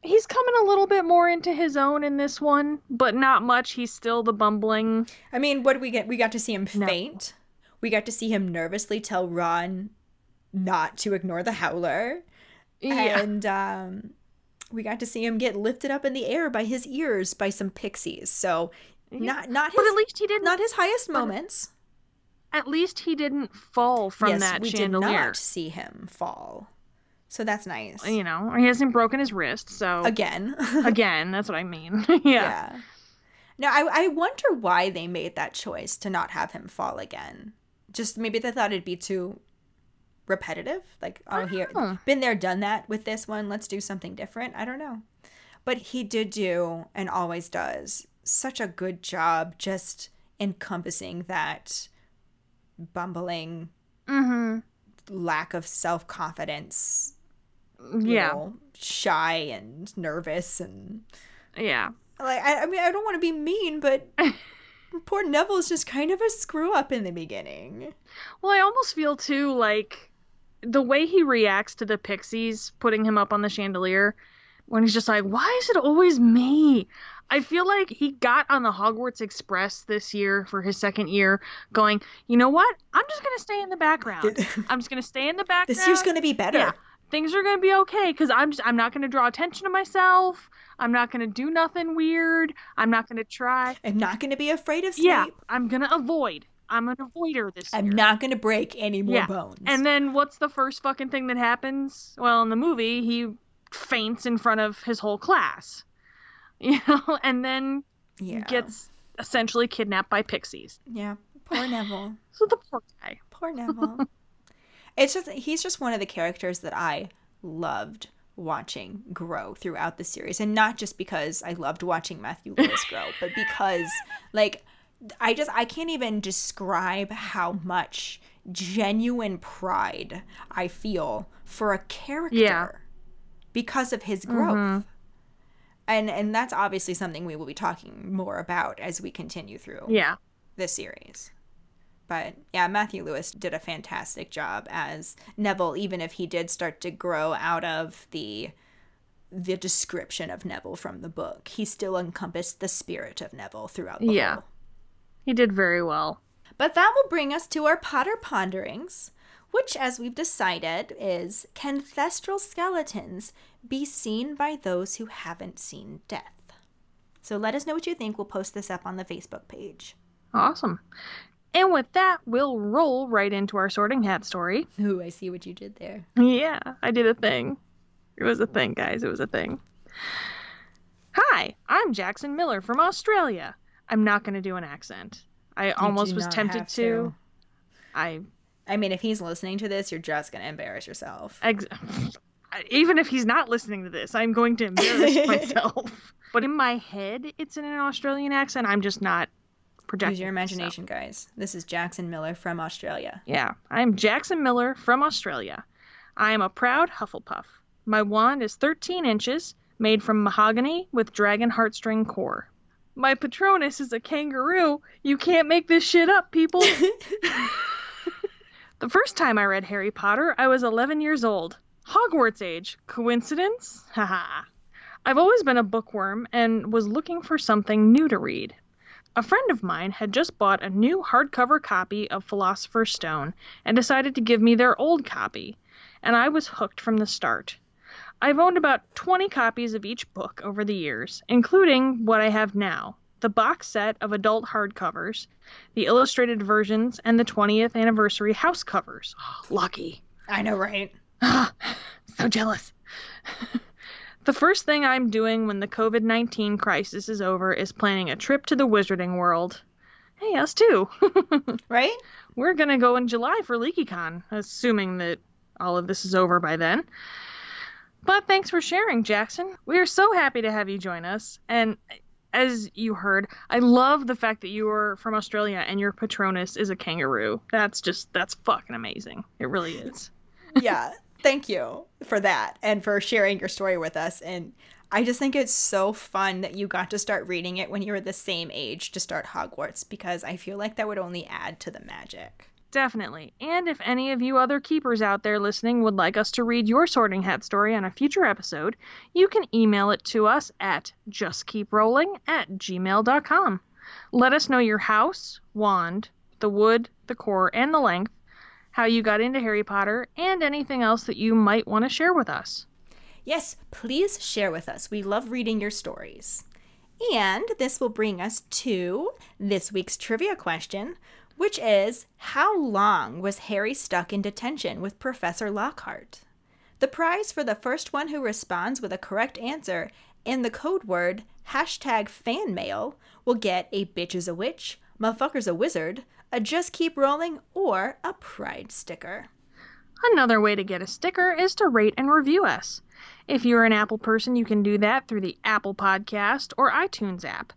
Speaker 2: He's coming a little bit more into his own in this one, but not much. He's still the bumbling.
Speaker 1: I mean, what did we get? We got to see him
Speaker 2: No.
Speaker 1: faint. We got to see him nervously tell Ron not to ignore the howler.
Speaker 2: Yeah,
Speaker 1: And um, we got to see him get lifted up in the air by his ears by some pixies. So not not his
Speaker 2: but at least he didn't.
Speaker 1: not his highest moments.
Speaker 2: At least he didn't fall from
Speaker 1: yes,
Speaker 2: that
Speaker 1: we
Speaker 2: chandelier.
Speaker 1: did not see him fall. So that's nice.
Speaker 2: You know, he hasn't broken his wrist, so
Speaker 1: Again. <laughs>
Speaker 2: again, that's what I mean. <laughs> yeah.
Speaker 1: yeah. Now I I wonder why they made that choice to not have him fall again. Just maybe they thought it'd be too repetitive. Like, oh, here, been there, done that with this one. Let's do something different. I don't know. But he did do and always does such a good job just encompassing that bumbling
Speaker 2: Mm-hmm.
Speaker 1: lack of self confidence.
Speaker 2: Yeah.
Speaker 1: Shy and nervous and
Speaker 2: Yeah.
Speaker 1: like I, I mean I don't want to be mean, but <laughs> poor Neville's just kind of a screw up in the beginning.
Speaker 2: Well, I almost feel too like the way he reacts to the pixies putting him up on the chandelier when he's just like, "Why is it always me?" I feel like he got on the Hogwarts Express this year for his second year, going, "You know what? I'm just gonna stay in the background. <laughs> I'm just gonna stay in the background.
Speaker 1: This year's gonna be better.
Speaker 2: Yeah, things are gonna be okay because I'm just I'm not gonna draw attention to myself. I'm not gonna do nothing weird. I'm not gonna try.
Speaker 1: I'm not gonna be afraid of Snape.
Speaker 2: Yeah, I'm gonna avoid. I'm an avoider this year.
Speaker 1: I'm not gonna break any more
Speaker 2: Yeah.
Speaker 1: bones.
Speaker 2: And then what's the first fucking thing that happens? Well, in the movie, he faints in front of his whole class. <laughs> You know, and then
Speaker 1: yeah.
Speaker 2: gets essentially kidnapped by pixies.
Speaker 1: yeah. Poor Neville. <laughs>
Speaker 2: So the poor guy.
Speaker 1: Poor <laughs> Neville. it's just he's just one of the characters that I loved watching grow throughout the series. And not just because I loved watching Matthew Lewis grow, but because like I just I can't even describe how much genuine pride I feel for a character
Speaker 2: Yeah.
Speaker 1: because of his growth. Mm-hmm. And and that's obviously something we will be talking more about as we continue through
Speaker 2: Yeah.
Speaker 1: this series. But yeah, Matthew Lewis did a fantastic job as Neville, even if he did start to grow out of the the description of Neville from the book. He still encompassed the spirit of Neville throughout the
Speaker 2: Yeah.
Speaker 1: whole.
Speaker 2: He did very well.
Speaker 1: But that will bring us to our Potter ponderings, which, as we've decided, is can thestral skeletons be seen by those who haven't seen death? So let us know what you think. We'll post this up on the Facebook page.
Speaker 2: Awesome. And with that, we'll roll right into our sorting hat story.
Speaker 1: Ooh, I see what you did there.
Speaker 2: Yeah, I did a thing. It was a thing, guys. It was a thing. Hi, I'm Jackson Miller from Australia. I'm not going to do an accent. I
Speaker 1: You
Speaker 2: almost was tempted
Speaker 1: have
Speaker 2: to. I
Speaker 1: I mean, if he's listening to this, you're just gonna embarrass yourself.
Speaker 2: ex- <laughs> even if he's not listening to this, I'm going to embarrass <laughs> myself. But in my head, it's in an Australian accent. I'm just not projecting.
Speaker 1: Use your imagination, guys. This is Jackson Miller from Australia.
Speaker 2: Yeah, I'm Jackson Miller from Australia. I am a proud Hufflepuff. My wand is 13 inches, made from mahogany with dragon heartstring core. My Patronus is a kangaroo. You can't make this shit up, people. <laughs> the first time I read Harry Potter, I was 11 years old. Hogwarts age. Coincidence? Haha. I've always been a bookworm and was looking for something new to read. A friend of mine had just bought a new hardcover copy of Philosopher's Stone and decided to give me their old copy, and I was hooked from the start. I've owned about 20 copies of each book over the years, including what I have now the box set of adult hardcovers, the illustrated versions, and the 20th anniversary house covers. <gasps> lucky.
Speaker 1: I know, right?
Speaker 2: Ah, <sighs> so jealous. <laughs> the first thing I'm doing when the COVID 19 crisis is over is planning a trip to the Wizarding World. Hey, us too. <laughs>
Speaker 1: Right?
Speaker 2: We're gonna go in July for LeakyCon, assuming that all of this is over by then. But thanks for sharing, Jackson. We are so happy to have you join us. And as you heard, I love the fact that you are from Australia and your Patronus is a kangaroo. That's just, that's fucking amazing. It really is.
Speaker 1: yeah. Thank you for that and for sharing your story with us. And I just think it's so fun that you got to start reading it when you were the same age to start Hogwarts because I feel like that would only add to the magic.
Speaker 2: Definitely. And if any of you other keepers out there listening would like us to read your sorting hat story on a future episode, you can email it to us at justkeeprolling at gmail.com. Let us know your house, wand, the wood, the core, and the length, how you got into Harry Potter, and anything else that you might want to share with us.
Speaker 1: Yes, please share with us. We love reading your stories. And this will bring us to this week's trivia question, which is How long was Harry stuck in detention with Professor Lockhart? The prize for the first one who responds with a correct answer and the code word hashtag fan mail will get a bitch is a witch, motherfucker's a wizard, a just keep rolling, or a pride sticker.
Speaker 2: Another way to get a sticker is to rate and review us. If you're an Apple person, you can do that through the Apple Podcast or iTunes app.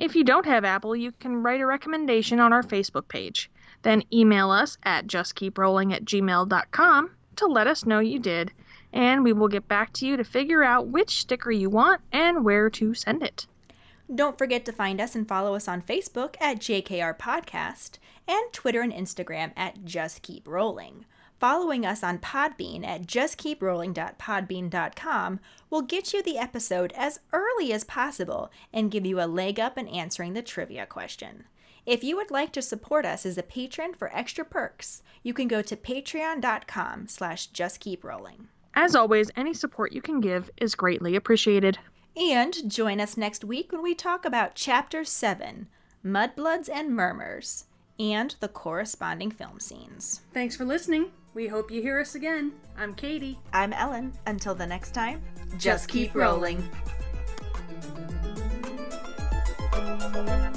Speaker 2: If you don't have Apple, you can write a recommendation on our Facebook page. Then email us at justkeeprolling at gmail.com to let us know you did, and we will get back to you to figure out which sticker you want and where to send it.
Speaker 1: Don't forget to find us and follow us on Facebook at JKR Podcast and Twitter and Instagram at Just Keep Rolling. Following us on Podbean at justkeeprolling.podbean.com will get you the episode as early as possible and give you a leg up in answering the trivia question. If you would like to support us as a patron for extra perks, you can go to patreon.com slash justkeeprolling.
Speaker 2: As always, any support you can give is greatly appreciated.
Speaker 1: And join us next week when we talk about Chapter 7 Mudbloods and Murmurs and the corresponding film scenes.
Speaker 3: Thanks for listening. We hope you hear us again. I'm Katie.
Speaker 1: I'm Ellen. Until the next time,
Speaker 3: Just keep rolling.
Speaker 1: rolling.